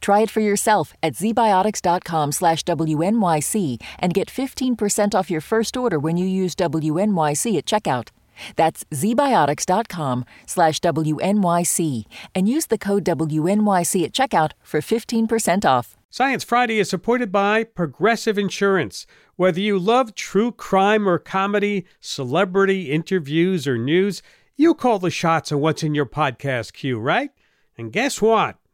Try it for yourself at zbiotics.com slash WNYC and get 15% off your first order when you use WNYC at checkout. That's zbiotics.com slash WNYC and use the code WNYC at checkout for 15% off. Science Friday is supported by Progressive Insurance. Whether you love true crime or comedy, celebrity interviews or news, you call the shots on what's in your podcast queue, right? And guess what?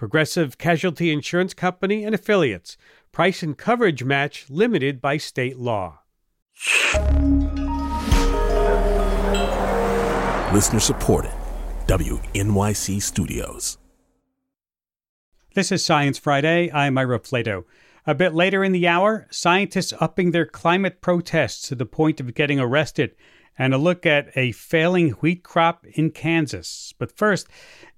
Progressive Casualty Insurance Company and affiliates. Price and coverage match limited by state law. Listener supported. WNYC Studios. This is Science Friday. I'm Ira Flatow. A bit later in the hour, scientists upping their climate protests to the point of getting arrested, and a look at a failing wheat crop in Kansas. But first,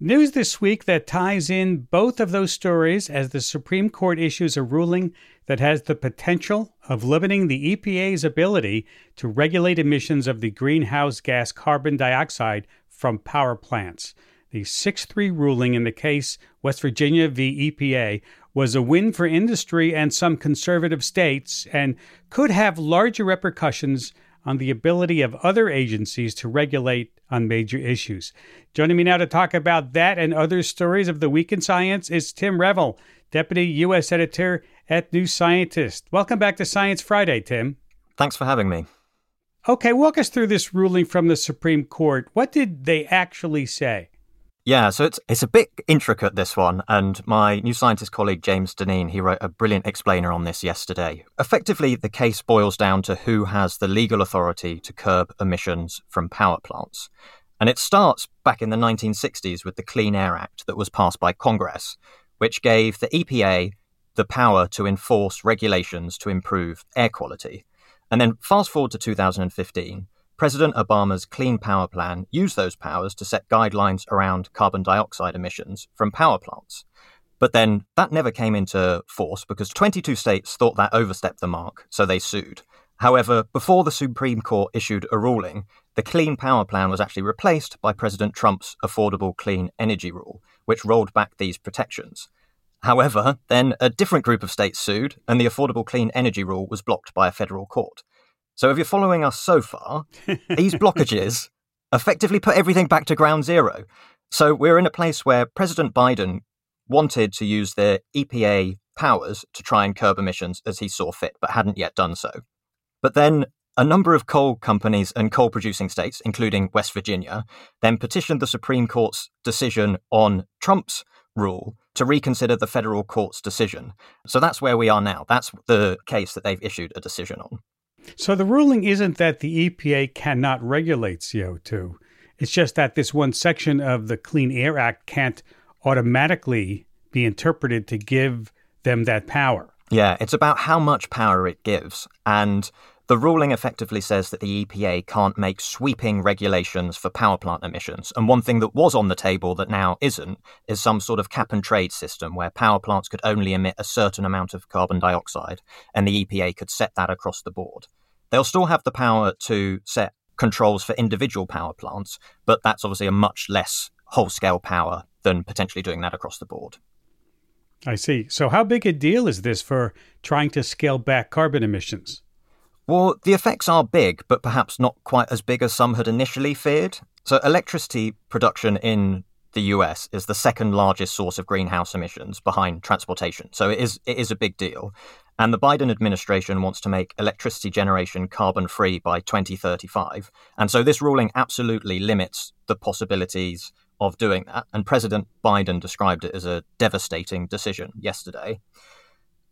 news this week that ties in both of those stories as the Supreme Court issues a ruling that has the potential of limiting the EPA's ability to regulate emissions of the greenhouse gas carbon dioxide from power plants. The 6 3 ruling in the case West Virginia v. EPA was a win for industry and some conservative states and could have larger repercussions on the ability of other agencies to regulate on major issues. Joining me now to talk about that and other stories of the week in science is Tim Revell, Deputy U.S. Editor at New Scientist. Welcome back to Science Friday, Tim. Thanks for having me. Okay, walk us through this ruling from the Supreme Court. What did they actually say? Yeah, so it's it's a bit intricate this one, and my new scientist colleague James Dinneen he wrote a brilliant explainer on this yesterday. Effectively, the case boils down to who has the legal authority to curb emissions from power plants, and it starts back in the 1960s with the Clean Air Act that was passed by Congress, which gave the EPA the power to enforce regulations to improve air quality. And then fast forward to 2015, President Obama's Clean Power Plan used those powers to set guidelines around carbon dioxide emissions from power plants. But then that never came into force because 22 states thought that overstepped the mark, so they sued. However, before the Supreme Court issued a ruling, the Clean Power Plan was actually replaced by President Trump's Affordable Clean Energy Rule, which rolled back these protections. However, then a different group of states sued, and the Affordable Clean Energy Rule was blocked by a federal court. So if you're following us so far, these blockages effectively put everything back to ground zero. So we're in a place where President Biden wanted to use the EPA powers to try and curb emissions as he saw fit, but hadn't yet done so. But then a number of coal companies and coal producing states, including West Virginia, then petitioned the Supreme Court's decision on Trump's rule to reconsider the federal court's decision. So that's where we are now. That's the case that they've issued a decision on. So the ruling isn't that the EPA cannot regulate CO2. It's just that this one section of the Clean Air Act can't automatically be interpreted to give them that power. Yeah, it's about how much power it gives. And the ruling effectively says that the EPA can't make sweeping regulations for power plant emissions. And one thing that was on the table that now isn't is some sort of cap and trade system where power plants could only emit a certain amount of carbon dioxide and the EPA could set that across the board. They'll still have the power to set controls for individual power plants, but that's obviously a much less whole scale power than potentially doing that across the board. I see. So, how big a deal is this for trying to scale back carbon emissions? Well, the effects are big, but perhaps not quite as big as some had initially feared. So, electricity production in the US is the second largest source of greenhouse emissions behind transportation. So, it is, it is a big deal. And the Biden administration wants to make electricity generation carbon free by 2035. And so, this ruling absolutely limits the possibilities of doing that. And President Biden described it as a devastating decision yesterday.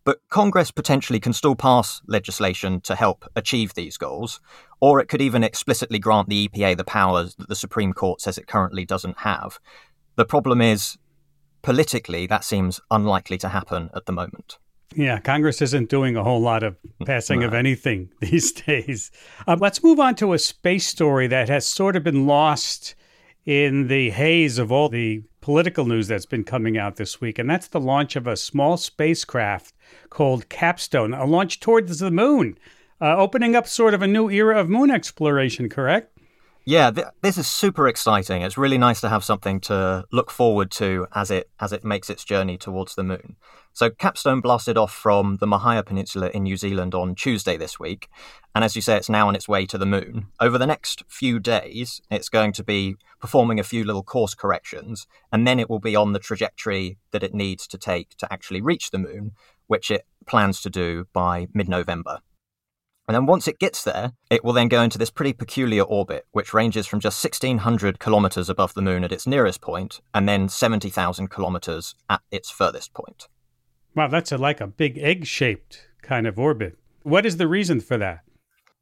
But Congress potentially can still pass legislation to help achieve these goals, or it could even explicitly grant the EPA the powers that the Supreme Court says it currently doesn't have. The problem is, politically, that seems unlikely to happen at the moment. Yeah, Congress isn't doing a whole lot of passing of anything these days. Uh, let's move on to a space story that has sort of been lost in the haze of all the political news that's been coming out this week, and that's the launch of a small spacecraft called Capstone, a launch towards the moon, uh, opening up sort of a new era of moon exploration, correct? Yeah, th- this is super exciting. It's really nice to have something to look forward to as it as it makes its journey towards the moon. So Capstone blasted off from the Mahia Peninsula in New Zealand on Tuesday this week, and as you say, it's now on its way to the moon. Over the next few days, it's going to be performing a few little course corrections, and then it will be on the trajectory that it needs to take to actually reach the moon, which it plans to do by mid-November. And then once it gets there, it will then go into this pretty peculiar orbit, which ranges from just 1600 kilometers above the moon at its nearest point, and then 70,000 kilometers at its furthest point. Wow, that's a, like a big egg shaped kind of orbit. What is the reason for that?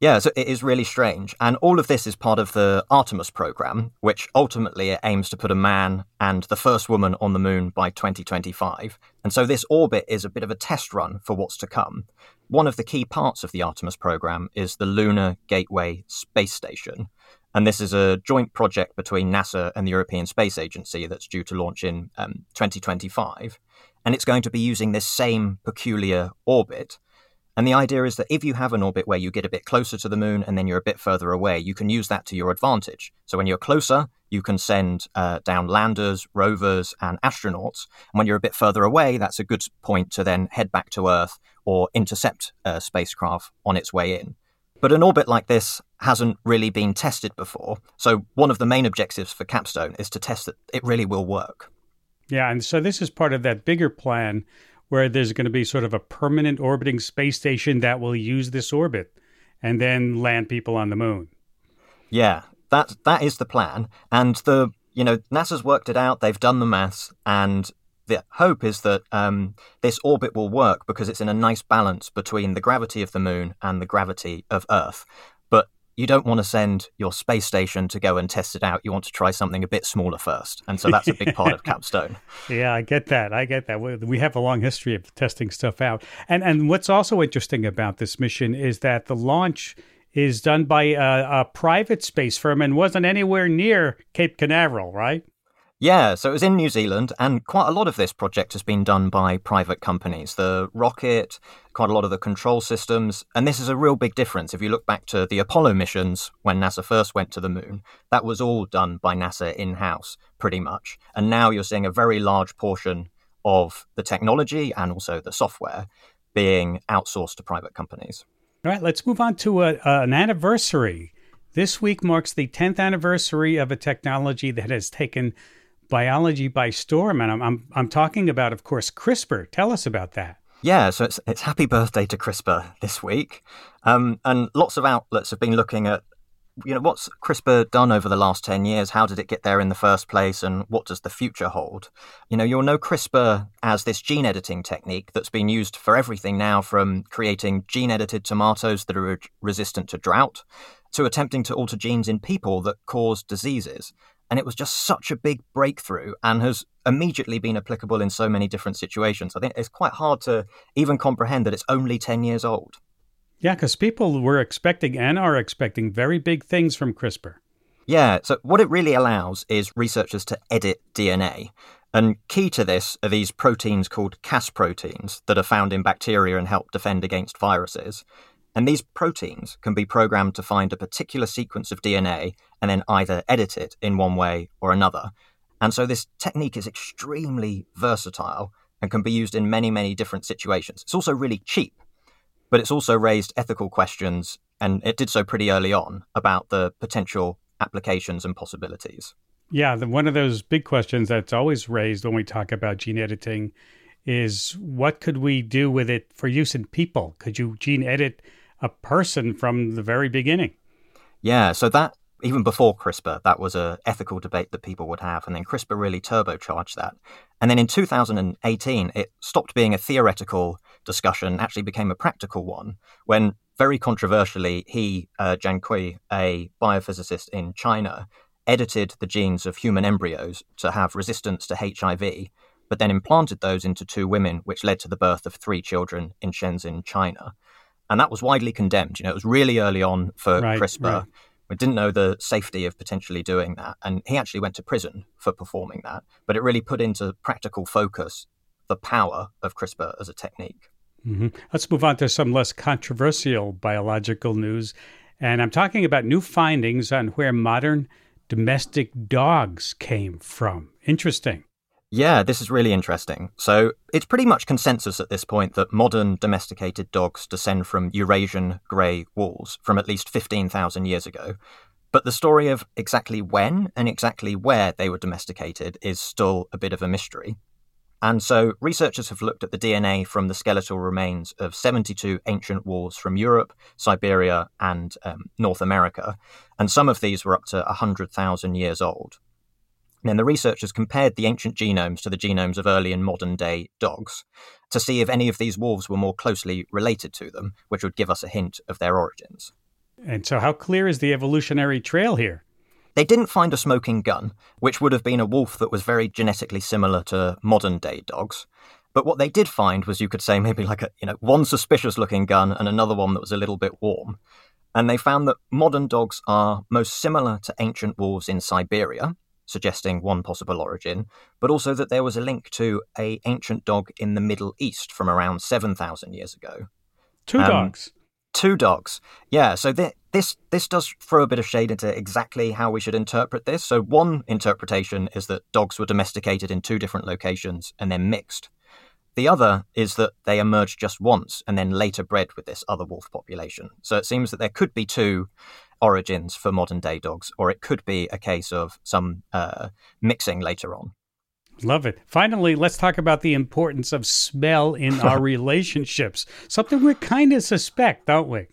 Yeah, so it is really strange. And all of this is part of the Artemis program, which ultimately aims to put a man and the first woman on the moon by 2025. And so this orbit is a bit of a test run for what's to come. One of the key parts of the Artemis program is the Lunar Gateway Space Station. And this is a joint project between NASA and the European Space Agency that's due to launch in um, 2025. And it's going to be using this same peculiar orbit and the idea is that if you have an orbit where you get a bit closer to the moon and then you're a bit further away, you can use that to your advantage. So when you're closer, you can send uh, down landers, rovers, and astronauts. And when you're a bit further away, that's a good point to then head back to Earth or intercept a spacecraft on its way in. But an orbit like this hasn't really been tested before. So one of the main objectives for Capstone is to test that it really will work. Yeah, and so this is part of that bigger plan where there's going to be sort of a permanent orbiting space station that will use this orbit and then land people on the moon. Yeah, that that is the plan, and the you know NASA's worked it out. They've done the maths, and the hope is that um, this orbit will work because it's in a nice balance between the gravity of the moon and the gravity of Earth you don't want to send your space station to go and test it out. You want to try something a bit smaller first. And so that's a big part of Capstone. Yeah, I get that. I get that. We have a long history of testing stuff out. And and what's also interesting about this mission is that the launch is done by a, a private space firm and wasn't anywhere near Cape Canaveral, right? Yeah, so it was in New Zealand, and quite a lot of this project has been done by private companies. The rocket, quite a lot of the control systems, and this is a real big difference. If you look back to the Apollo missions when NASA first went to the moon, that was all done by NASA in house, pretty much. And now you're seeing a very large portion of the technology and also the software being outsourced to private companies. All right, let's move on to a, an anniversary. This week marks the 10th anniversary of a technology that has taken biology by storm. And I'm, I'm, I'm talking about, of course, CRISPR. Tell us about that. Yeah, so it's, it's happy birthday to CRISPR this week. Um, and lots of outlets have been looking at, you know, what's CRISPR done over the last 10 years? How did it get there in the first place? And what does the future hold? You know, you'll know CRISPR as this gene editing technique that's been used for everything now from creating gene edited tomatoes that are re- resistant to drought to attempting to alter genes in people that cause diseases. And it was just such a big breakthrough and has immediately been applicable in so many different situations. I think it's quite hard to even comprehend that it's only 10 years old. Yeah, because people were expecting and are expecting very big things from CRISPR. Yeah, so what it really allows is researchers to edit DNA. And key to this are these proteins called Cas proteins that are found in bacteria and help defend against viruses. And these proteins can be programmed to find a particular sequence of DNA and then either edit it in one way or another. And so this technique is extremely versatile and can be used in many, many different situations. It's also really cheap, but it's also raised ethical questions, and it did so pretty early on about the potential applications and possibilities. Yeah, the, one of those big questions that's always raised when we talk about gene editing is what could we do with it for use in people? Could you gene edit a person from the very beginning. Yeah, so that even before CRISPR, that was a ethical debate that people would have, and then CRISPR really turbocharged that. And then in 2018, it stopped being a theoretical discussion, actually became a practical one, when very controversially, he, uh, Kui, a biophysicist in China, edited the genes of human embryos to have resistance to HIV, but then implanted those into two women, which led to the birth of three children in Shenzhen, China. And that was widely condemned. You know, it was really early on for right, CRISPR. Right. We didn't know the safety of potentially doing that. And he actually went to prison for performing that. But it really put into practical focus the power of CRISPR as a technique. Mm-hmm. Let's move on to some less controversial biological news. And I'm talking about new findings on where modern domestic dogs came from. Interesting. Yeah, this is really interesting. So, it's pretty much consensus at this point that modern domesticated dogs descend from Eurasian grey wolves from at least 15,000 years ago. But the story of exactly when and exactly where they were domesticated is still a bit of a mystery. And so, researchers have looked at the DNA from the skeletal remains of 72 ancient wolves from Europe, Siberia, and um, North America. And some of these were up to 100,000 years old. And then the researchers compared the ancient genomes to the genomes of early and modern day dogs to see if any of these wolves were more closely related to them, which would give us a hint of their origins. And so, how clear is the evolutionary trail here? They didn't find a smoking gun, which would have been a wolf that was very genetically similar to modern day dogs. But what they did find was, you could say, maybe like a you know one suspicious looking gun and another one that was a little bit warm. And they found that modern dogs are most similar to ancient wolves in Siberia, suggesting one possible origin, but also that there was a link to a ancient dog in the Middle East from around 7,000 years ago. Two um, dogs. Two dogs. Yeah, so th- this this does throw a bit of shade into exactly how we should interpret this. So one interpretation is that dogs were domesticated in two different locations and then mixed. The other is that they emerged just once and then later bred with this other wolf population. So it seems that there could be two origins for modern day dogs, or it could be a case of some uh, mixing later on. Love it. Finally, let's talk about the importance of smell in our relationships. Something we kind of suspect, don't we?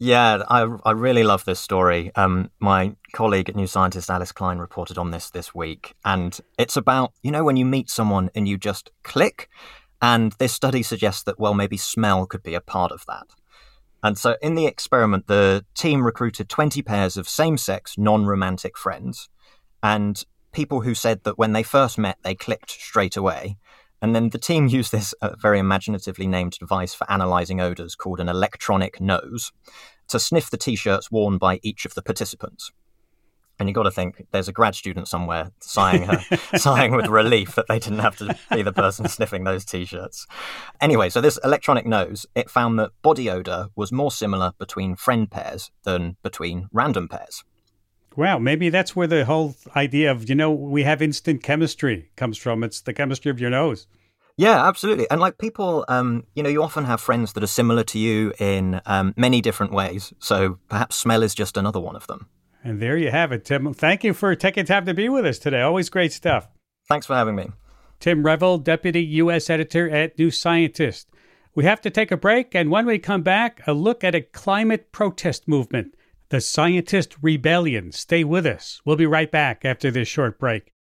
Yeah, I, I really love this story. Um, my colleague at New Scientist, Alice Klein, reported on this this week. And it's about, you know, when you meet someone and you just click. And this study suggests that, well, maybe smell could be a part of that. And so in the experiment, the team recruited 20 pairs of same sex, non romantic friends, and people who said that when they first met, they clicked straight away. And then the team used this uh, very imaginatively named device for analyzing odors called an electronic nose to sniff the t shirts worn by each of the participants. And you've got to think there's a grad student somewhere sighing, sighing with relief that they didn't have to be the person sniffing those t-shirts. Anyway, so this electronic nose, it found that body odor was more similar between friend pairs than between random pairs. Wow, maybe that's where the whole idea of, you know, we have instant chemistry comes from. It's the chemistry of your nose. Yeah, absolutely. And like people, um, you know, you often have friends that are similar to you in um, many different ways. So perhaps smell is just another one of them. And there you have it, Tim. Thank you for taking time to be with us today. Always great stuff. Thanks for having me. Tim Revell, Deputy U.S. Editor at New Scientist. We have to take a break, and when we come back, a look at a climate protest movement, the Scientist Rebellion. Stay with us. We'll be right back after this short break.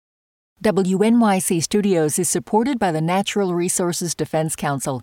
WNYC Studios is supported by the Natural Resources Defense Council.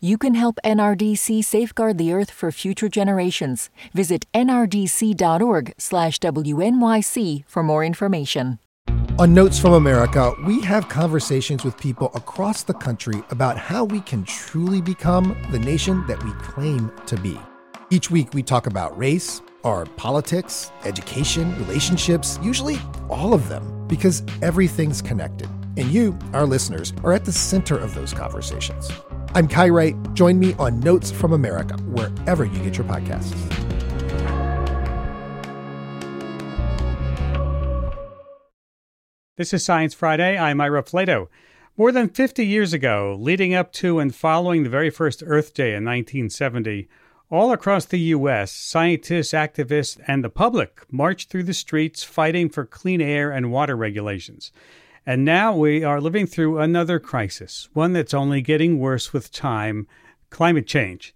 You can help NRDC safeguard the earth for future generations. Visit nrdc.org/wnyc for more information. On Notes from America, we have conversations with people across the country about how we can truly become the nation that we claim to be. Each week we talk about race, our politics, education, relationships, usually all of them, because everything's connected. And you, our listeners, are at the center of those conversations. I'm Kai Wright. Join me on Notes from America, wherever you get your podcasts. This is Science Friday. I'm Ira Flatow. More than 50 years ago, leading up to and following the very first Earth Day in 1970, all across the U.S., scientists, activists, and the public marched through the streets fighting for clean air and water regulations. And now we are living through another crisis, one that's only getting worse with time climate change.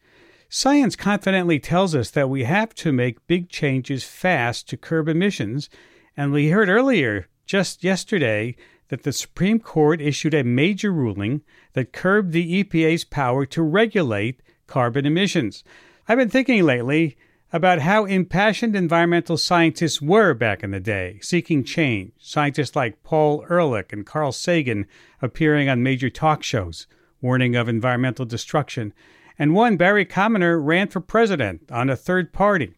Science confidently tells us that we have to make big changes fast to curb emissions, and we heard earlier, just yesterday, that the Supreme Court issued a major ruling that curbed the EPA's power to regulate carbon emissions. I've been thinking lately about how impassioned environmental scientists were back in the day, seeking change. Scientists like Paul Ehrlich and Carl Sagan appearing on major talk shows, warning of environmental destruction. And one, Barry Commoner, ran for president on a third party.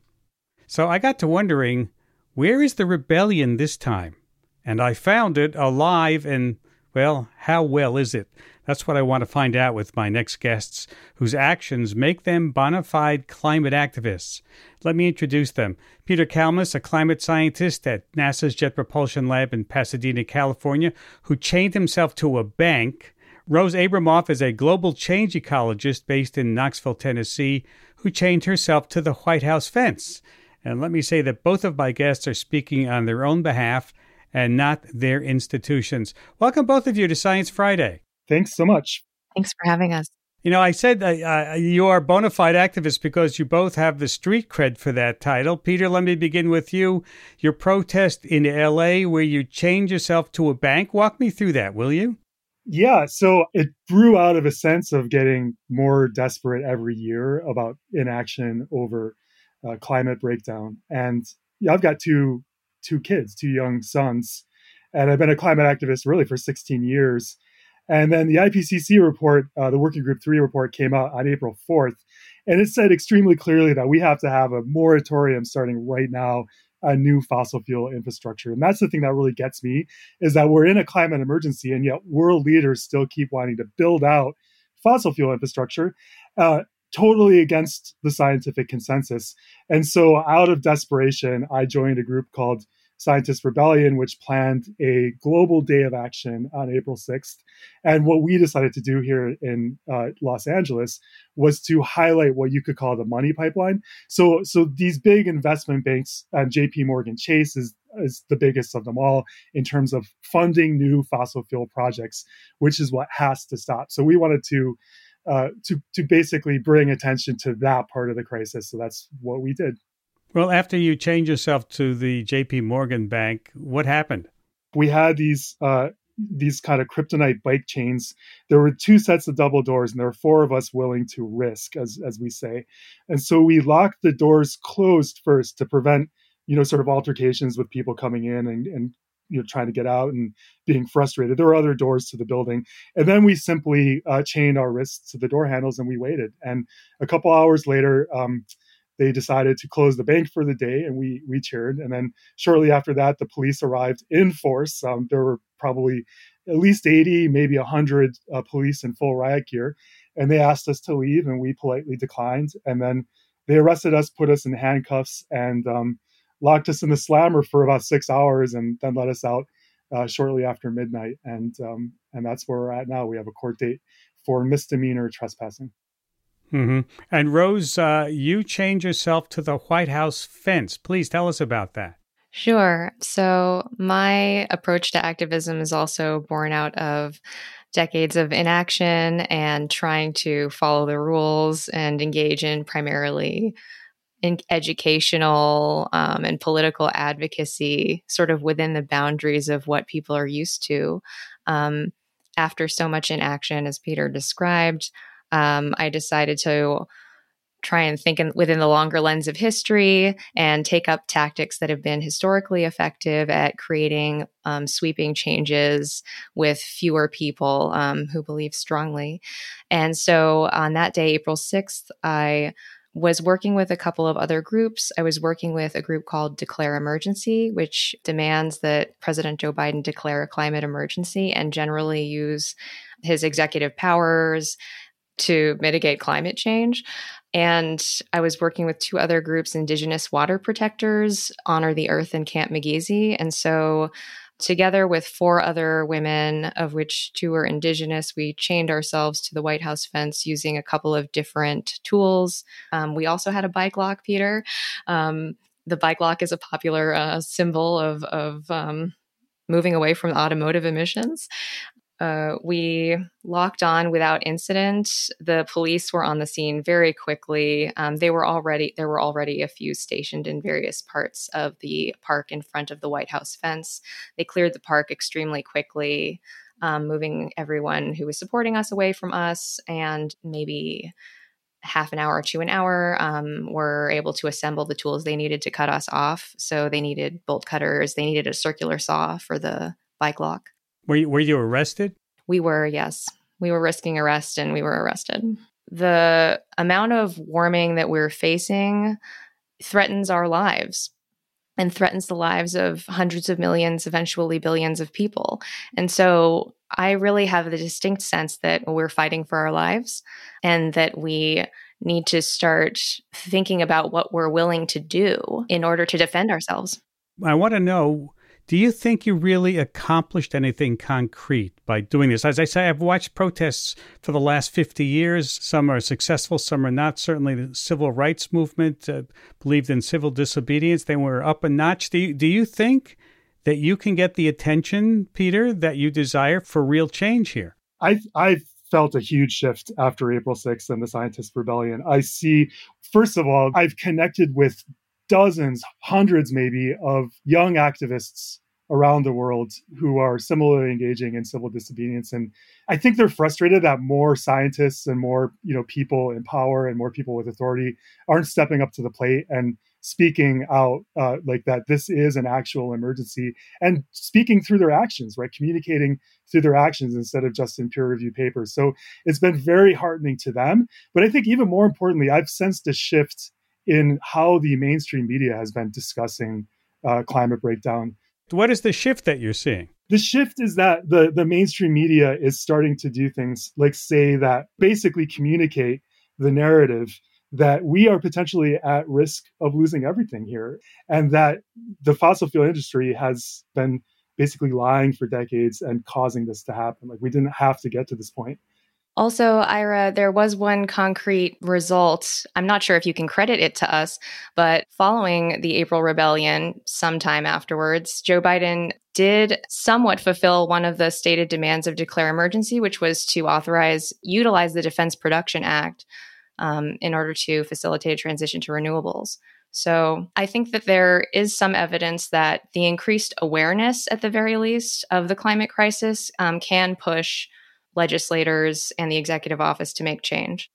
So I got to wondering where is the rebellion this time? And I found it alive and, well, how well is it? That's what I want to find out with my next guests, whose actions make them bona fide climate activists. Let me introduce them. Peter Kalmus, a climate scientist at NASA's Jet Propulsion Lab in Pasadena, California, who chained himself to a bank. Rose Abramoff is a global change ecologist based in Knoxville, Tennessee, who chained herself to the White House fence. And let me say that both of my guests are speaking on their own behalf and not their institutions. Welcome, both of you, to Science Friday. Thanks so much. Thanks for having us. You know, I said uh, you are bona fide activists because you both have the street cred for that title. Peter, let me begin with you. Your protest in LA, where you chained yourself to a bank. Walk me through that, will you? Yeah, so it grew out of a sense of getting more desperate every year about inaction over uh, climate breakdown. And yeah, I've got two two kids, two young sons, and I've been a climate activist really for 16 years. And then the IPCC report, uh, the Working Group 3 report, came out on April 4th. And it said extremely clearly that we have to have a moratorium starting right now on new fossil fuel infrastructure. And that's the thing that really gets me is that we're in a climate emergency, and yet world leaders still keep wanting to build out fossil fuel infrastructure. Uh, totally against the scientific consensus. And so, out of desperation, I joined a group called Scientist Rebellion, which planned a global day of action on April 6th. And what we decided to do here in uh, Los Angeles was to highlight what you could call the money pipeline. So, so these big investment banks, and JP Morgan Chase is is the biggest of them all in terms of funding new fossil fuel projects, which is what has to stop. So we wanted to uh, to to basically bring attention to that part of the crisis. So that's what we did. Well, after you changed yourself to the J.P. Morgan Bank, what happened? We had these uh, these kind of kryptonite bike chains. There were two sets of double doors, and there were four of us willing to risk, as as we say. And so we locked the doors closed first to prevent, you know, sort of altercations with people coming in and, and you know trying to get out and being frustrated. There were other doors to the building, and then we simply uh, chained our wrists to the door handles and we waited. And a couple hours later, um, they decided to close the bank for the day, and we we cheered. And then shortly after that, the police arrived in force. Um, there were probably at least 80, maybe 100 uh, police in full riot gear, and they asked us to leave, and we politely declined. And then they arrested us, put us in handcuffs, and um, locked us in the slammer for about six hours and then let us out uh, shortly after midnight. And um, and that's where we're at now. We have a court date for misdemeanor trespassing. Mm-hmm. And Rose, uh, you change yourself to the White House fence. Please tell us about that. Sure. So, my approach to activism is also born out of decades of inaction and trying to follow the rules and engage in primarily in educational um, and political advocacy, sort of within the boundaries of what people are used to. Um, after so much inaction, as Peter described, um, I decided to try and think in, within the longer lens of history and take up tactics that have been historically effective at creating um, sweeping changes with fewer people um, who believe strongly. And so on that day, April 6th, I was working with a couple of other groups. I was working with a group called Declare Emergency, which demands that President Joe Biden declare a climate emergency and generally use his executive powers to mitigate climate change. And I was working with two other groups, Indigenous Water Protectors, Honor the Earth, and Camp Migizi. And so Together with four other women, of which two were indigenous, we chained ourselves to the White House fence using a couple of different tools. Um, we also had a bike lock, Peter. Um, the bike lock is a popular uh, symbol of, of um, moving away from automotive emissions. Uh, we locked on without incident. The police were on the scene very quickly. Um, they were already there were already a few stationed in various parts of the park in front of the White House fence. They cleared the park extremely quickly, um, moving everyone who was supporting us away from us, and maybe half an hour to an hour um, were able to assemble the tools they needed to cut us off. So they needed bolt cutters, they needed a circular saw for the bike lock. Were you, were you arrested? We were, yes. We were risking arrest and we were arrested. The amount of warming that we're facing threatens our lives and threatens the lives of hundreds of millions, eventually billions of people. And so I really have the distinct sense that we're fighting for our lives and that we need to start thinking about what we're willing to do in order to defend ourselves. I want to know do you think you really accomplished anything concrete by doing this? As I say, I've watched protests for the last 50 years. Some are successful, some are not. Certainly, the civil rights movement uh, believed in civil disobedience. They were up a notch. Do you, do you think that you can get the attention, Peter, that you desire for real change here? I, I felt a huge shift after April 6th and the Scientist Rebellion. I see, first of all, I've connected with dozens, hundreds maybe, of young activists around the world who are similarly engaging in civil disobedience. And i think they're frustrated that more scientists and more you know people in power and more people with authority aren't stepping up to the plate and speaking out uh, like that this is an actual emergency and speaking through their actions right? Communicating through their actions instead of just in peer review papers. So it's been very heartening to them. But i think even more importantly i've sensed a shift in how the mainstream media has been discussing uh, climate breakdown. What is the shift that you're seeing? The shift is that the, the mainstream media is starting to do things like say that basically communicate the narrative that we are potentially at risk of losing everything here and that the fossil fuel industry has been basically lying for decades and causing this to happen. Like we didn't have to get to this point. Also, Ira, there was one concrete result. I'm not sure if you can credit it to us, but following the April rebellion, sometime afterwards, Joe Biden did somewhat fulfill one of the stated demands of declare emergency, which was to authorize, utilize the Defense Production Act um, in order to facilitate a transition to renewables. So I think that there is some evidence that the increased awareness, at the very least, of the climate crisis um, can push legislators and the executive office to make change.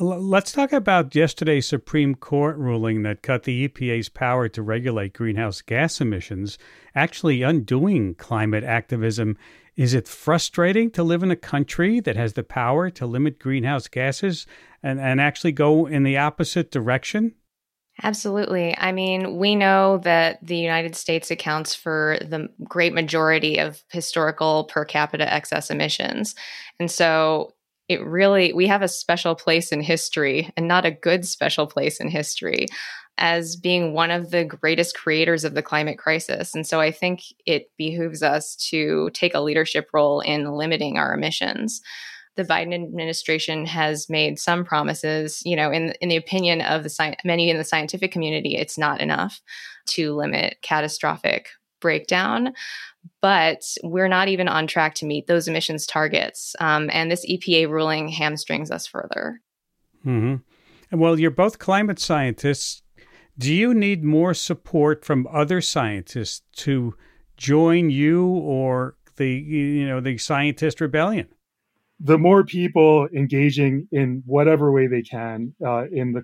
Let's talk about yesterday's Supreme Court ruling that cut the EPA's power to regulate greenhouse gas emissions, actually undoing climate activism. Is it frustrating to live in a country that has the power to limit greenhouse gases and, and actually go in the opposite direction? Absolutely. I mean, we know that the United States accounts for the great majority of historical per capita excess emissions. And so it really, we have a special place in history and not a good special place in history as being one of the greatest creators of the climate crisis. And so I think it behooves us to take a leadership role in limiting our emissions the Biden administration has made some promises. You know, in in the opinion of the sci- many in the scientific community, it's not enough to limit catastrophic breakdown. But we're not even on track to meet those emissions targets, um, and this EPA ruling hamstrings us further. Mm-hmm. Well, you're both climate scientists. Do you need more support from other scientists to join you or the you know the scientist rebellion? The more people engaging in whatever way they can uh, in the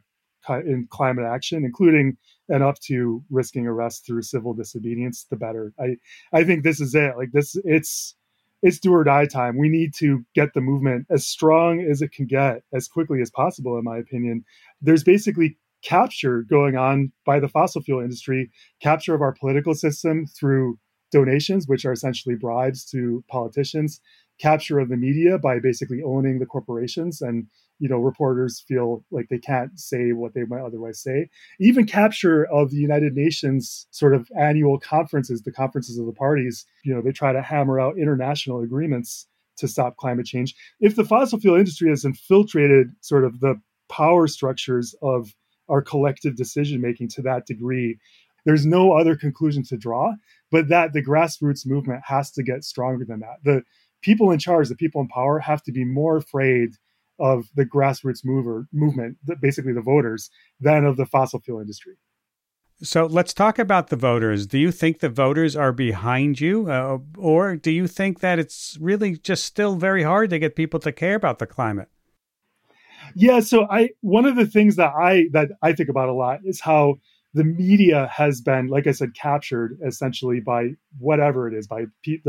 in climate action, including and up to risking arrest through civil disobedience, the better. I I think this is it. Like this, it's it's do or die time. We need to get the movement as strong as it can get as quickly as possible. In my opinion, there's basically capture going on by the fossil fuel industry, capture of our political system through donations, which are essentially bribes to politicians, capture of the media by basically owning the corporations and you know reporters feel like they can't say what they might otherwise say. Even capture of the united nations sort of annual conferences the conferences of the parties you know they try to hammer out international agreements to stop climate change. If the fossil fuel industry has infiltrated sort of the power structures of our collective decision making to that degree there's no other conclusion to draw but that the grassroots movement has to get stronger than that. The people in charge the people in power have to be more afraid of the grassroots mover movement, basically the voters, than of the fossil fuel industry. So let's talk about the voters. Do you think the voters are behind you, uh, or do you think that it's really just still very hard to get people to care about the climate? Yeah, so I one of the things that I that I think about a lot is how the media has been, like I said, captured essentially by whatever it is, by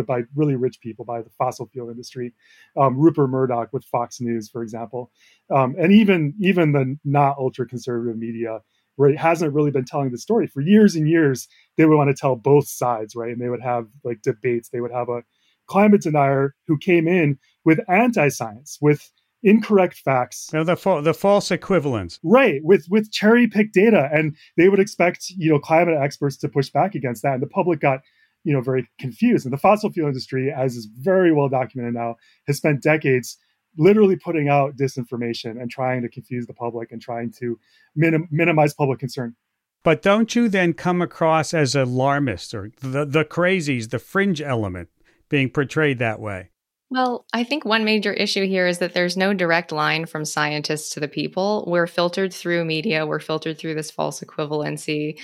by really rich people, by the fossil fuel industry, um, Rupert Murdoch with Fox News, for example, um, and even even the not ultra conservative media, right, hasn't really been telling the story for years and years. They would want to tell both sides, right, and they would have like debates. They would have a climate denier who came in with anti-science, with incorrect facts. the fa- the false equivalents. Right, with with cherry picked data, and they would expect you know climate experts to push back against that, and the public got you know very confused. And the fossil fuel industry, as is very well documented now, has spent decades literally putting out disinformation and trying to confuse the public and trying to minim- minimize public concern. But don't you then come across as alarmist or the the crazies, the fringe element being portrayed that way? Well, I think one major issue here is that there's no direct line from scientists to the people. We're filtered through media, we're filtered through this false equivalency.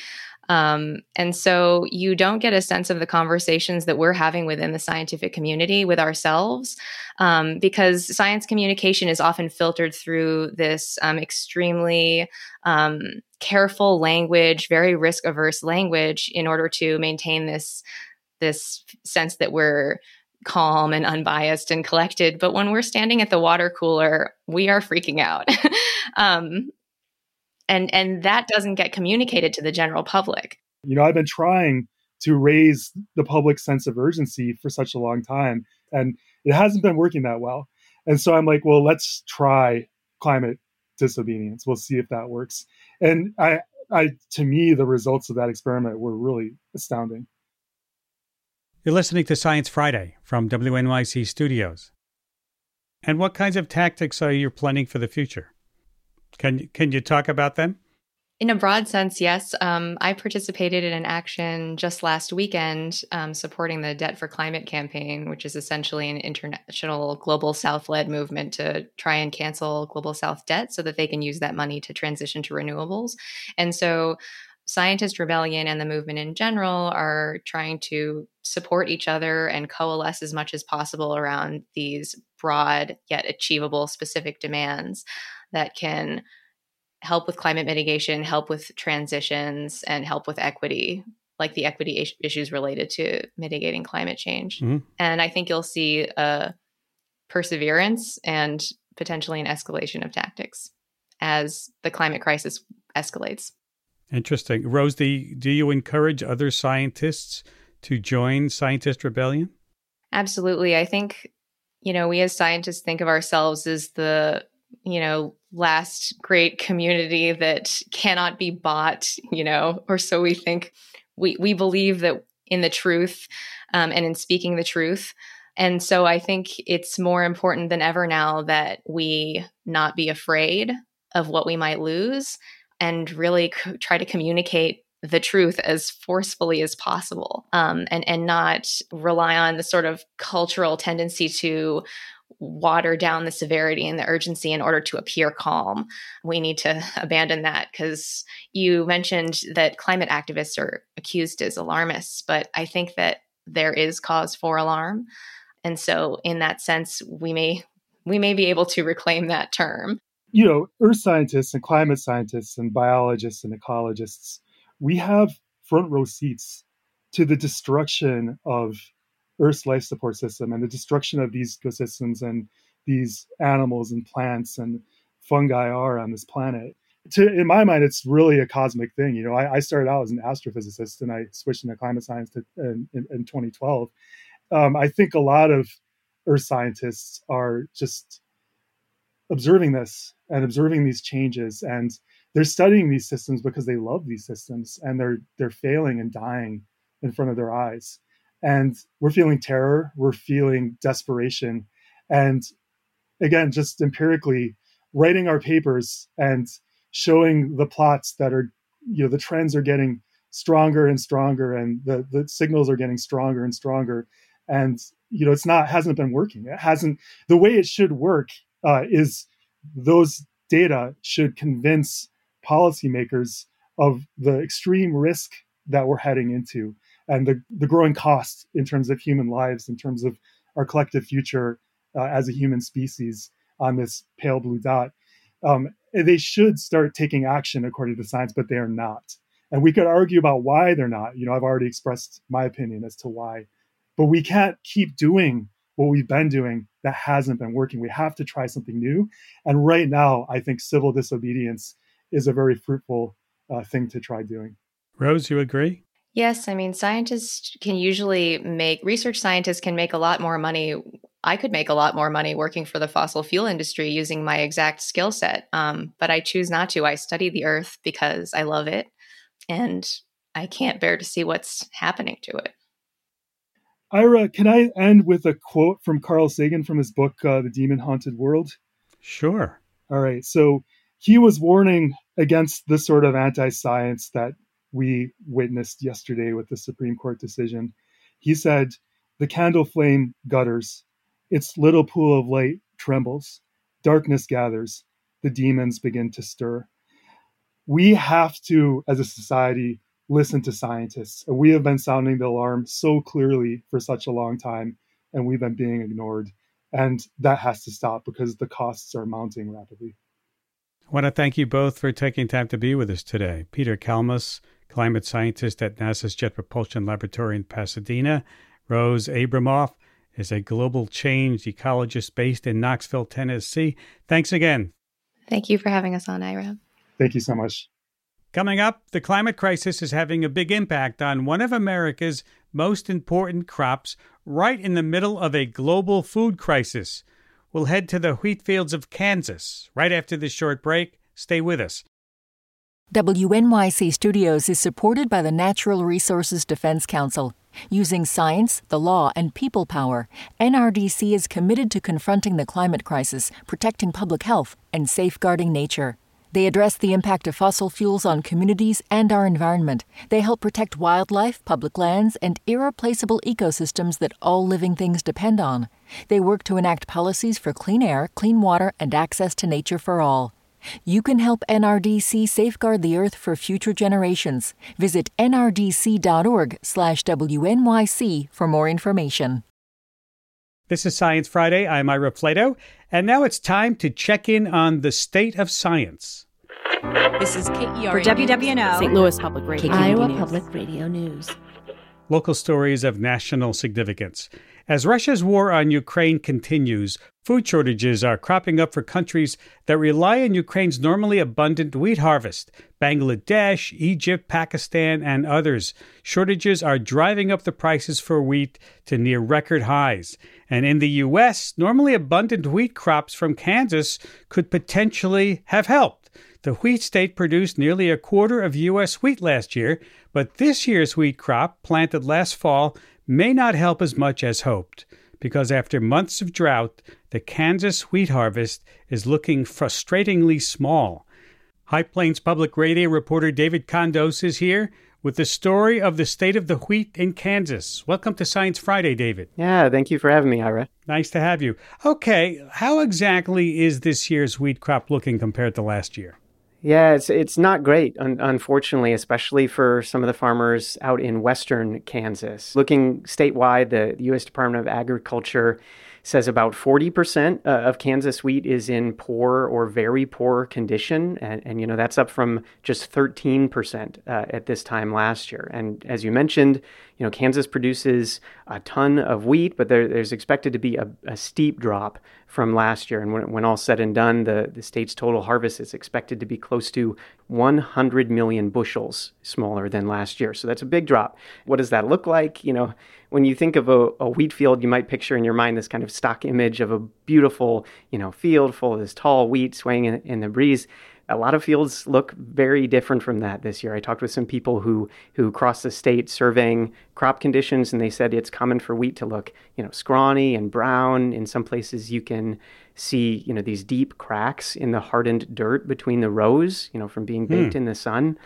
Um, and so you don't get a sense of the conversations that we're having within the scientific community with ourselves, um, because science communication is often filtered through this um, extremely um, careful language, very risk averse language, in order to maintain this this sense that we're calm and unbiased and collected. But when we're standing at the water cooler, we are freaking out. um, and and that doesn't get communicated to the general public. You know, I've been trying to raise the public sense of urgency for such a long time, and it hasn't been working that well. And so I'm like, well, let's try climate disobedience. We'll see if that works. And I, I, to me, the results of that experiment were really astounding. You're listening to Science Friday from WNYC Studios. And what kinds of tactics are you planning for the future? Can, can you talk about them? In a broad sense, yes. Um, I participated in an action just last weekend um, supporting the Debt for Climate campaign, which is essentially an international global South led movement to try and cancel global South debt so that they can use that money to transition to renewables. And so Scientist Rebellion and the movement in general are trying to support each other and coalesce as much as possible around these broad yet achievable specific demands that can help with climate mitigation, help with transitions, and help with equity, like the equity is- issues related to mitigating climate change. Mm-hmm. And I think you'll see a perseverance and potentially an escalation of tactics as the climate crisis escalates. Interesting. Rose, do you encourage other scientists to join Scientist Rebellion? Absolutely. I think, you know, we as scientists think of ourselves as the, you know, last great community that cannot be bought, you know, or so we think. We, we believe that in the truth um, and in speaking the truth. And so I think it's more important than ever now that we not be afraid of what we might lose and really try to communicate the truth as forcefully as possible um, and and not rely on the sort of cultural tendency to water down the severity and the urgency in order to appear calm. We need to abandon that because you mentioned that climate activists are accused as alarmists, but I think that there is cause for alarm. And so in that sense, we may we may be able to reclaim that term you know, earth scientists and climate scientists and biologists and ecologists, we have front row seats to the destruction of Earth's life support system and the destruction of these ecosystems and these animals and plants and fungi are on this planet. To, in my mind, it's really a cosmic thing. You know, I, I started out as an astrophysicist and I switched into climate science to, in, in, in 2012. Um, I think a lot of Earth scientists are just observing this and observing these changes and they're studying these systems because they love these systems and they're they're failing and dying in front of their eyes. And we're feeling terror we're feeling desperation and again just empirically writing our papers and showing the plots that are you know the trends are getting stronger and stronger and the the signals are getting stronger and stronger. And you know it's not hasn't been working. It hasn't the way it should work uh, is those data should convince policymakers of the extreme risk that we're heading into and the, the growing cost in terms of human lives in terms of our collective future uh, as a human species on this pale blue dot. Um, they should start taking action according to science but they are not. And we could argue about why they're not. You know i've already expressed my opinion as to why. But we can't keep doing what we've been doing that hasn't been working. We have to try something new. And right now, I think civil disobedience is a very fruitful uh, thing to try doing. Rose, you agree? Yes. I mean, scientists can usually make, research scientists can make a lot more money. I could make a lot more money working for the fossil fuel industry using my exact skill set. Um, but I choose not to. I study the earth because I love it and I can't bear to see what's happening to it. Ira, can I end with a quote from Carl Sagan from his book, uh, The Demon Haunted World? Sure. All right. So he was warning against the sort of anti science that we witnessed yesterday with the Supreme Court decision. He said, The candle flame gutters, its little pool of light trembles, darkness gathers, the demons begin to stir. We have to, as a society, listen to scientists. And we have been sounding the alarm so clearly for such a long time, and we've been being ignored. And that has to stop because the costs are mounting rapidly. I want to thank you both for taking time to be with us today. Peter Kalmus, climate scientist at NASA's Jet Propulsion Laboratory in Pasadena. Rose Abramoff is a global change ecologist based in Knoxville, Tennessee. Thanks again. Thank you for having us on, Ira. Thank you so much. Coming up, the climate crisis is having a big impact on one of America's most important crops right in the middle of a global food crisis. We'll head to the wheat fields of Kansas right after this short break. Stay with us. WNYC Studios is supported by the Natural Resources Defense Council. Using science, the law, and people power, NRDC is committed to confronting the climate crisis, protecting public health, and safeguarding nature. They address the impact of fossil fuels on communities and our environment. They help protect wildlife, public lands, and irreplaceable ecosystems that all living things depend on. They work to enact policies for clean air, clean water, and access to nature for all. You can help NRDC safeguard the earth for future generations. Visit nrdc.org/wnyc for more information. This is Science Friday. I'm Ira Flatow, and now it's time to check in on the state of science. This is KERA for WWNO, St. Louis Public Radio, Iowa Public Radio News. Local stories of national significance. As Russia's war on Ukraine continues, food shortages are cropping up for countries that rely on Ukraine's normally abundant wheat harvest Bangladesh, Egypt, Pakistan, and others. Shortages are driving up the prices for wheat to near record highs. And in the U.S., normally abundant wheat crops from Kansas could potentially have helped. The wheat state produced nearly a quarter of U.S. wheat last year, but this year's wheat crop, planted last fall, may not help as much as hoped, because after months of drought, the Kansas wheat harvest is looking frustratingly small. High Plains Public Radio reporter David Condos is here with the story of the state of the wheat in Kansas. Welcome to Science Friday, David. Yeah, thank you for having me, Ira. Nice to have you. Okay, how exactly is this year's wheat crop looking compared to last year? Yeah, it's it's not great, un- unfortunately, especially for some of the farmers out in western Kansas. Looking statewide, the U.S. Department of Agriculture says about 40% uh, of Kansas wheat is in poor or very poor condition. And, and you know, that's up from just 13% uh, at this time last year. And as you mentioned, you know, Kansas produces a ton of wheat, but there, there's expected to be a, a, steep drop from last year. And when, when all said and done, the, the state's total harvest is expected to be close to 100 million bushels smaller than last year. So that's a big drop. What does that look like? You know, when you think of a, a, wheat field, you might picture in your mind this kind of stock image of a beautiful, you know, field full of this tall wheat swaying in, in the breeze a lot of fields look very different from that this year. I talked with some people who who crossed the state surveying crop conditions, and they said it's common for wheat to look, you know, scrawny and brown. In some places, you can see, you know, these deep cracks in the hardened dirt between the rows, you know, from being baked hmm. in the sun.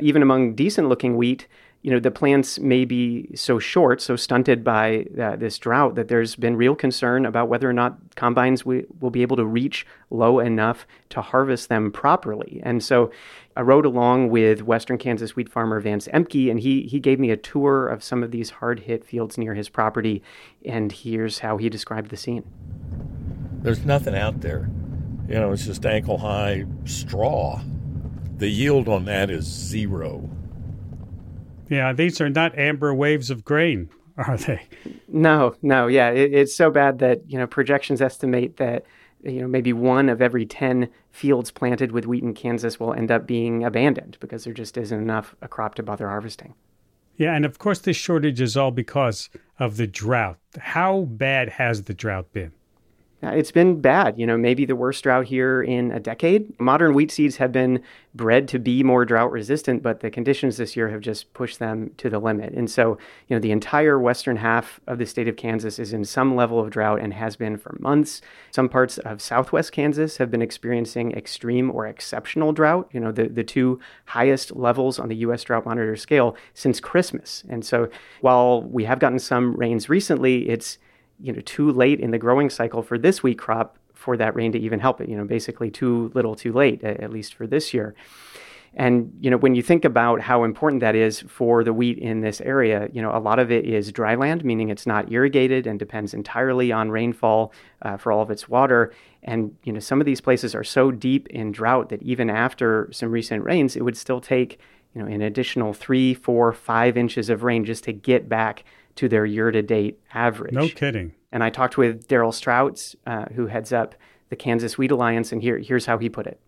Even among decent-looking wheat, you know the plants may be so short, so stunted by uh, this drought that there's been real concern about whether or not combines we, will be able to reach low enough to harvest them properly. And so, I rode along with Western Kansas wheat farmer Vance Ehmke, and he he gave me a tour of some of these hard hit fields near his property. And here's how he described the scene. There's nothing out there, you know. It's just ankle high straw. The yield on that is zero yeah, these are not amber waves of grain, are they? No, no. Yeah, it, it's so bad that you know projections estimate that you know maybe one of every ten fields planted with wheat in Kansas will end up being abandoned because there just isn't enough a crop to bother harvesting. Yeah, and of course this shortage is all because of the drought. How bad has the drought been? Uh, it's been bad, you know, maybe the worst drought here in a decade. Modern wheat seeds have been bred to be more drought resistant, but the conditions this year have just pushed them to the limit. And so, you know, the entire western half of the state of Kansas is in some level of drought and has been for months. Some parts of southwest Kansas have been experiencing extreme or exceptional drought, you know, the, the two highest levels on the U.S. drought monitor scale since Christmas. And so, while we have gotten some rains recently, it's you know too late in the growing cycle for this wheat crop for that rain to even help it. You know, basically too little, too late, at least for this year. And you know, when you think about how important that is for the wheat in this area, you know, a lot of it is dry land, meaning it's not irrigated and depends entirely on rainfall uh, for all of its water. And you know, some of these places are so deep in drought that even after some recent rains, it would still take you know an additional three, four, five inches of rain just to get back to their year to date average. No kidding. And I talked with Daryl Strouts, uh, who heads up the Kansas Wheat Alliance, and here, here's how he put it.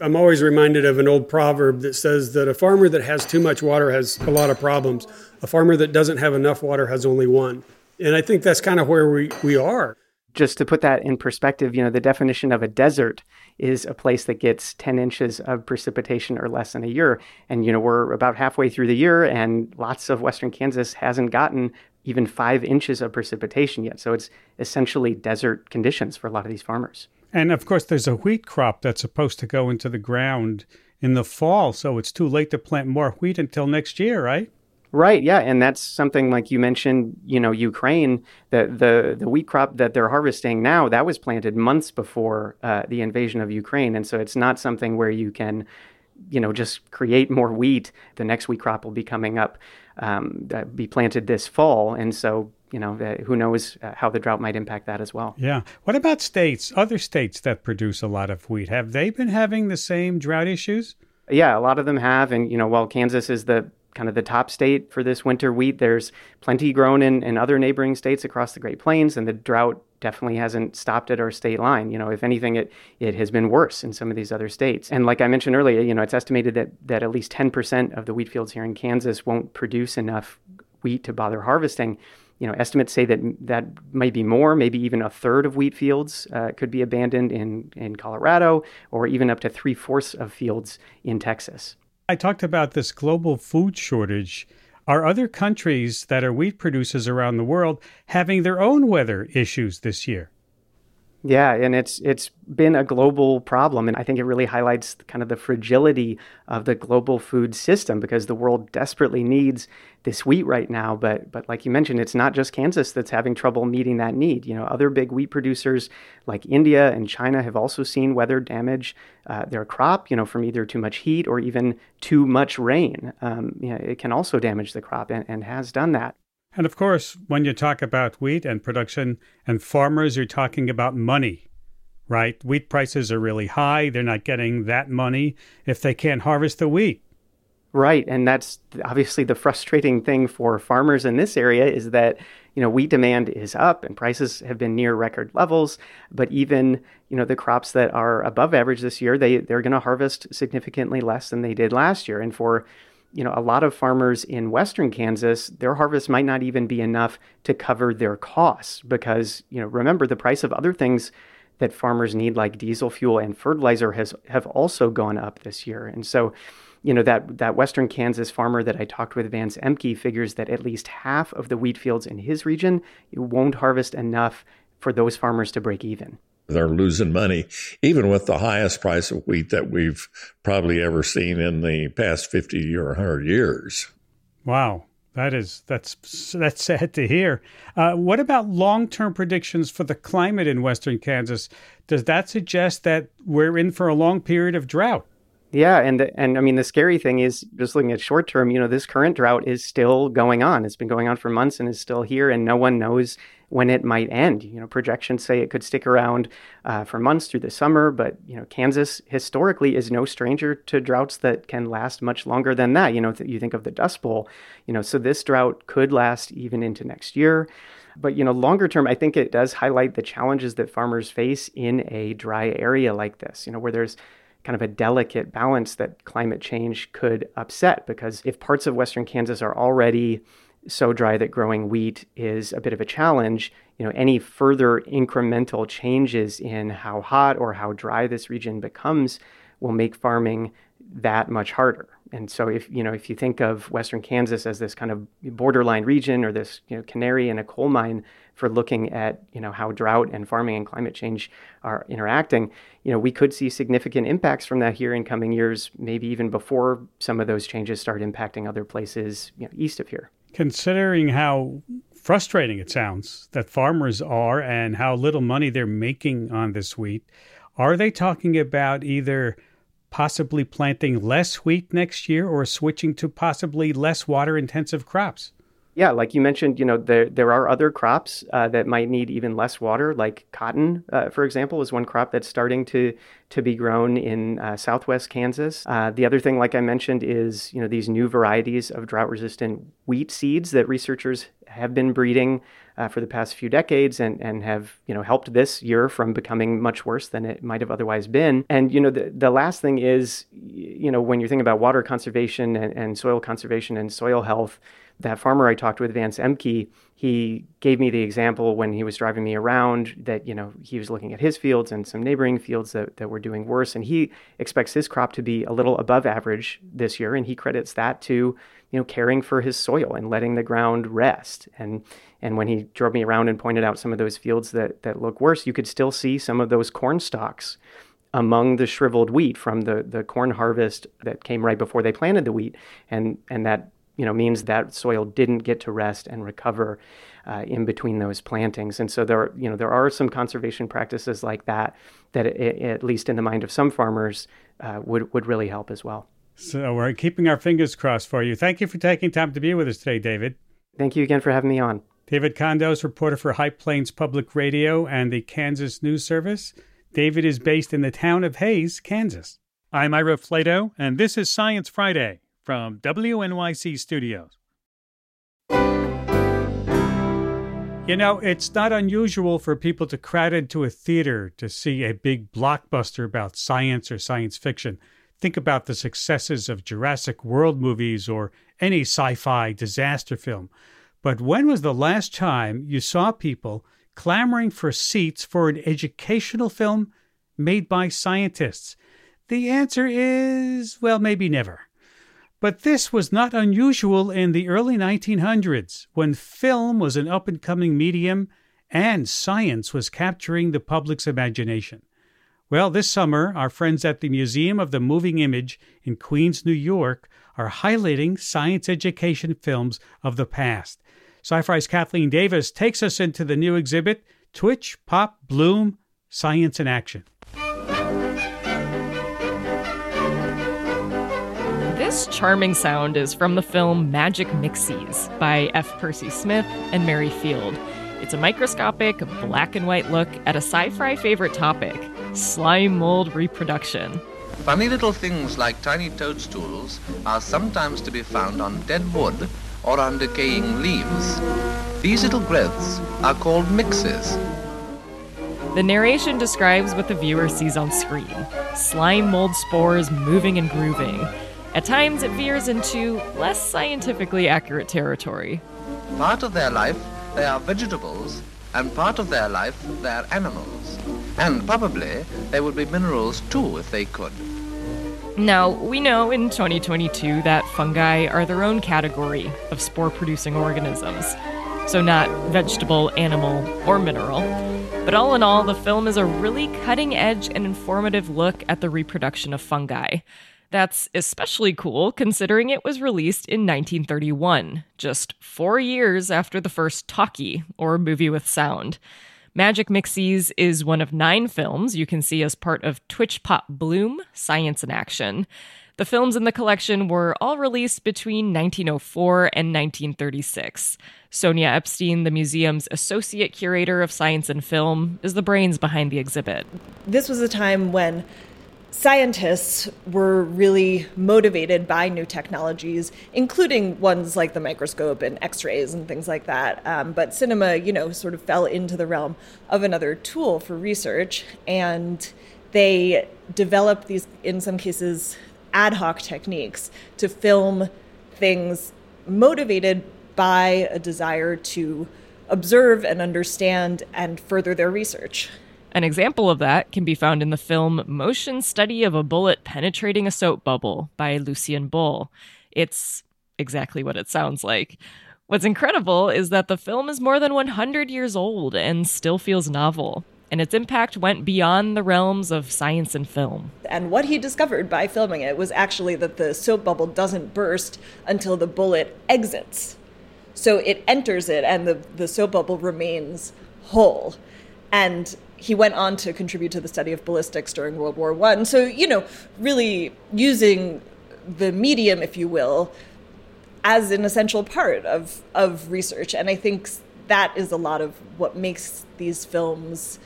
I'm always reminded of an old proverb that says that a farmer that has too much water has a lot of problems. A farmer that doesn't have enough water has only one. And I think that's kind of where we, we are just to put that in perspective, you know, the definition of a desert is a place that gets 10 inches of precipitation or less in a year. And, you know, we're about halfway through the year and lots of Western Kansas hasn't gotten even five inches of precipitation yet. So it's essentially desert conditions for a lot of these farmers. And of course, there's a wheat crop that's supposed to go into the ground in the fall. So it's too late to plant more wheat until next year, right? Right, yeah, and that's something like you mentioned. You know, Ukraine, the the the wheat crop that they're harvesting now that was planted months before uh, the invasion of Ukraine, and so it's not something where you can, you know, just create more wheat. The next wheat crop will be coming up, um, be planted this fall, and so you know, uh, who knows uh, how the drought might impact that as well. Yeah. What about states, other states that produce a lot of wheat? Have they been having the same drought issues? Yeah, a lot of them have, and you know, while Kansas is the kind of the top state for this winter wheat. There's plenty grown in, in other neighboring states across the Great Plains, and the drought definitely hasn't stopped at our state line. You know, if anything, it it has been worse in some of these other states. And like I mentioned earlier, you know, it's estimated that that at least 10% of the wheat fields here in Kansas won't produce enough wheat to bother harvesting. You know, estimates say that that might be more, maybe even a third of wheat fields uh, could be abandoned in in Colorado, or even up to three fourths of fields in Texas. I talked about this global food shortage. Are other countries that are wheat producers around the world having their own weather issues this year? Yeah, and it's it's been a global problem, and I think it really highlights kind of the fragility of the global food system because the world desperately needs this wheat right now. But but like you mentioned, it's not just Kansas that's having trouble meeting that need. You know, other big wheat producers like India and China have also seen weather damage uh, their crop. You know, from either too much heat or even too much rain. Um, you know, it can also damage the crop and, and has done that. And of course, when you talk about wheat and production and farmers, you're talking about money, right? Wheat prices are really high. They're not getting that money if they can't harvest the wheat. Right, and that's obviously the frustrating thing for farmers in this area is that you know wheat demand is up and prices have been near record levels, but even you know the crops that are above average this year, they they're going to harvest significantly less than they did last year, and for you know, a lot of farmers in western Kansas, their harvest might not even be enough to cover their costs because, you know, remember the price of other things that farmers need like diesel fuel and fertilizer has have also gone up this year. And so, you know, that that western Kansas farmer that I talked with Vance Ehmke figures that at least half of the wheat fields in his region won't harvest enough for those farmers to break even they're losing money, even with the highest price of wheat that we've probably ever seen in the past 50 or 100 years. Wow. That is that's that's sad to hear. Uh, what about long-term predictions for the climate in western Kansas? Does that suggest that we're in for a long period of drought? Yeah, and and I mean the scary thing is just looking at short term. You know, this current drought is still going on. It's been going on for months and is still here, and no one knows when it might end. You know, projections say it could stick around uh, for months through the summer, but you know, Kansas historically is no stranger to droughts that can last much longer than that. You know, you think of the Dust Bowl. You know, so this drought could last even into next year. But you know, longer term, I think it does highlight the challenges that farmers face in a dry area like this. You know, where there's kind of a delicate balance that climate change could upset because if parts of western Kansas are already so dry that growing wheat is a bit of a challenge, you know, any further incremental changes in how hot or how dry this region becomes will make farming that much harder. And so if you know if you think of western Kansas as this kind of borderline region or this you know canary in a coal mine for looking at you know how drought and farming and climate change are interacting, you know we could see significant impacts from that here in coming years, maybe even before some of those changes start impacting other places you know, east of here considering how frustrating it sounds that farmers are and how little money they're making on this wheat, are they talking about either possibly planting less wheat next year or switching to possibly less water intensive crops? Yeah, like you mentioned, you know, there there are other crops uh, that might need even less water, like cotton, uh, for example, is one crop that's starting to to be grown in uh, southwest Kansas. Uh, the other thing, like I mentioned, is you know these new varieties of drought resistant wheat seeds that researchers have been breeding uh, for the past few decades and, and have you know helped this year from becoming much worse than it might have otherwise been. And you know the, the last thing is you know when you're thinking about water conservation and, and soil conservation and soil health, that farmer I talked with, Vance Ehmke, he gave me the example when he was driving me around that, you know, he was looking at his fields and some neighboring fields that, that were doing worse. And he expects his crop to be a little above average this year. And he credits that to, you know, caring for his soil and letting the ground rest. And and when he drove me around and pointed out some of those fields that, that look worse, you could still see some of those corn stalks among the shriveled wheat from the, the corn harvest that came right before they planted the wheat. And, and that you know, means that soil didn't get to rest and recover uh, in between those plantings. And so there, you know, there are some conservation practices like that that, it, at least in the mind of some farmers, uh, would would really help as well. So we're keeping our fingers crossed for you. Thank you for taking time to be with us today, David. Thank you again for having me on. David Condos, reporter for High Plains Public Radio and the Kansas News Service. David is based in the town of Hays, Kansas. I'm Ira Flatow, and this is Science Friday from WNYC Studios. You know, it's not unusual for people to crowd into a theater to see a big blockbuster about science or science fiction. Think about the successes of Jurassic World movies or any sci fi disaster film. But when was the last time you saw people clamoring for seats for an educational film made by scientists? The answer is, well, maybe never. But this was not unusual in the early 1900s when film was an up and coming medium and science was capturing the public's imagination. Well, this summer, our friends at the Museum of the Moving Image in Queens, New York, are highlighting science education films of the past. SciFri's Kathleen Davis takes us into the new exhibit Twitch, Pop, Bloom Science in Action. Charming sound is from the film Magic Myxies by F. Percy Smith and Mary Field. It's a microscopic, black and white look at a SciFri favorite topic slime mold reproduction. Funny little things like tiny toadstools are sometimes to be found on dead wood or on decaying leaves. These little growths are called mixes. The narration describes what the viewer sees on screen slime mold spores moving and grooving At times, it veers into less scientifically accurate territory. Part of their life, they are vegetables, and part of their life, they are animals. And probably they would be minerals too if they could. Now, we know in 2022 that fungi are their own category of spore producing organisms. So, not vegetable, animal, or mineral. But all in all, the film is a really cutting edge and informative look at the reproduction of fungi. That's especially cool considering it was released in 1931, just four years after the first talkie, or movie with sound. Magic Myxies is one of nine films you can see as part of Twitch Pop Bloom Science in Action. The films in the collection were all released between 1904 and 1936. Sonia Epstein, the museum's associate curator of science and film, is the brains behind the exhibit. This was a time when scientists were really motivated by new technologies, including ones like the microscope and x rays and things like that. Um, but cinema, you know, sort of fell into the realm of another tool for research. And they developed these, in some cases, ad hoc techniques to film things motivated by a desire to observe and understand and further their research. An example of that can be found in the film Motion Study of a Bullet Penetrating a Soap Bubble by Lucien Bull. It's exactly what it sounds like. What's incredible is that the film is more than 100 years old and still feels novel, and its impact went beyond the realms of science and film. And what he discovered by filming it was actually that the soap bubble doesn't burst until the bullet exits. So it enters it, and the, the soap bubble remains whole. And he went on to contribute to the study of ballistics during World War One. So you know, really using the medium, if you will, as an essential part of of research, and I think that is a lot of what makes these films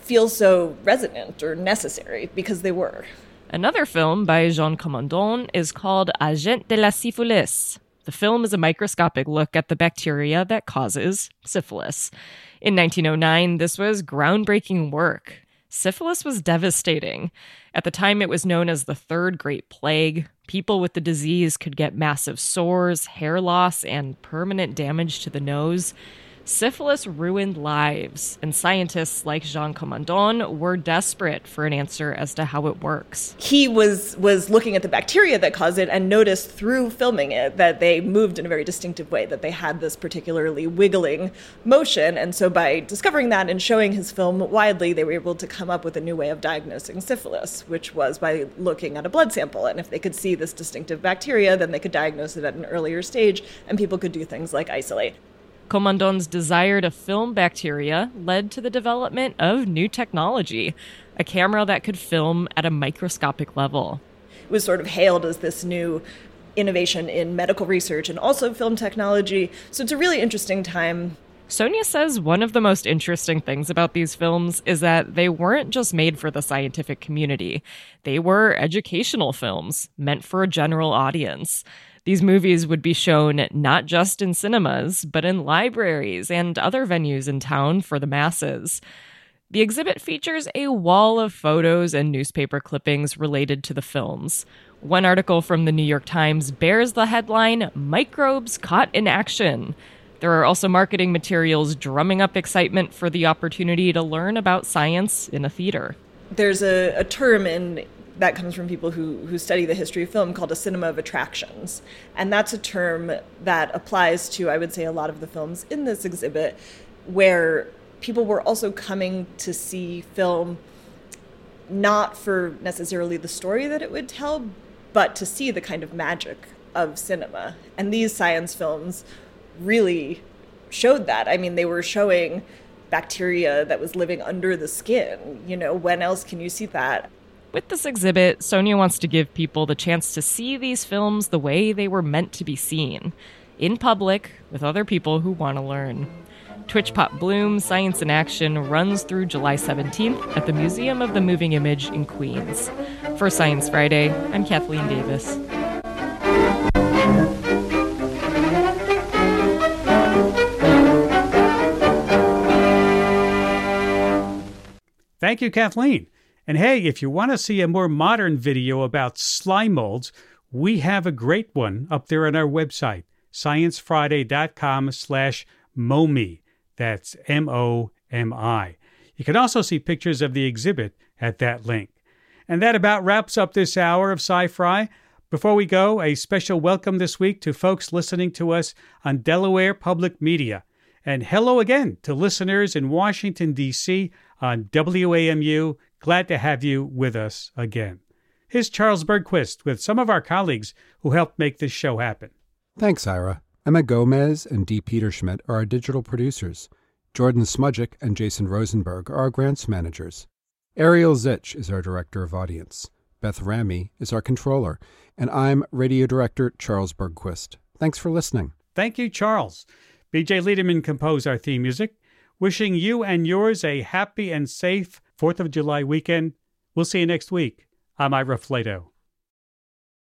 feel so resonant or necessary because they were. Another film by Jean Comandon is called Agent de la Syphilis. The film is a microscopic look at the bacteria that causes syphilis. In 1909, this was groundbreaking work. Syphilis was devastating. At the time, it was known as the Third Great Plague. People with the disease could get massive sores, hair loss, and permanent damage to the nose. Syphilis ruined lives, and scientists like Jean Comandon were desperate for an answer as to how it works. He was was looking at the bacteria that caused it and noticed through filming it that they moved in a very distinctive way, that they had this particularly wiggling motion. And so by discovering that and showing his film widely, they were able to come up with a new way of diagnosing syphilis, which was by looking at a blood sample. And if they could see this distinctive bacteria, then they could diagnose it at an earlier stage and people could do things like isolate. Comandon's desire to film bacteria led to the development of new technology, a camera that could film at a microscopic level. It was sort of hailed as this new innovation in medical research and also film technology. So it's a really interesting time. Sonia says one of the most interesting things about these films is that they weren't just made for the scientific community. They were educational films meant for a general audience. These movies would be shown not just in cinemas, but in libraries and other venues in town for the masses. The exhibit features a wall of photos and newspaper clippings related to the films. One article from the New York Times bears the headline Microbes Caught in Action. There are also marketing materials drumming up excitement for the opportunity to learn about science in a theater. There's a, a term in that comes from people who, who study the history of film called a cinema of attractions. And that's a term that applies to, I would say, a lot of the films in this exhibit, where people were also coming to see film not for necessarily the story that it would tell, but to see the kind of magic of cinema. And these science films really showed that. I mean, they were showing bacteria that was living under the skin. You know, when else can you see that? With this exhibit, Sonia wants to give people the chance to see these films the way they were meant to be seen in public with other people who want to learn. Twitch Pop Bloom Science in Action runs through July 17th at the Museum of the Moving Image in Queens. For Science Friday, I'm Kathleen Davis. Thank you, Kathleen. And hey, if you want to see a more modern video about slime molds, we have a great one up there on our website, sciencefriday.com slash MOMI. That's M O M I. You can also see pictures of the exhibit at that link. And that about wraps up this hour of Sci Fri. Before we go, a special welcome this week to folks listening to us on Delaware Public Media. And hello again to listeners in Washington, D.C. on WAMU. Glad to have you with us again. Here's Charles Bergquist with some of our colleagues who helped make this show happen. Thanks, Ira. Emma Gomez and Dee Peterschmidt are our digital producers. Jordan Smudgick and Jason Rosenberg are our grants managers. Ariel Zych is our director of audience. Beth Ramey is our controller. And I'm radio director Charles Bergquist. Thanks for listening. Thank you, Charles. BJ Liederman composed our theme music. Wishing you and yours a happy and safe 4th of July weekend. We'll see you next week. I'm Ira Flatow.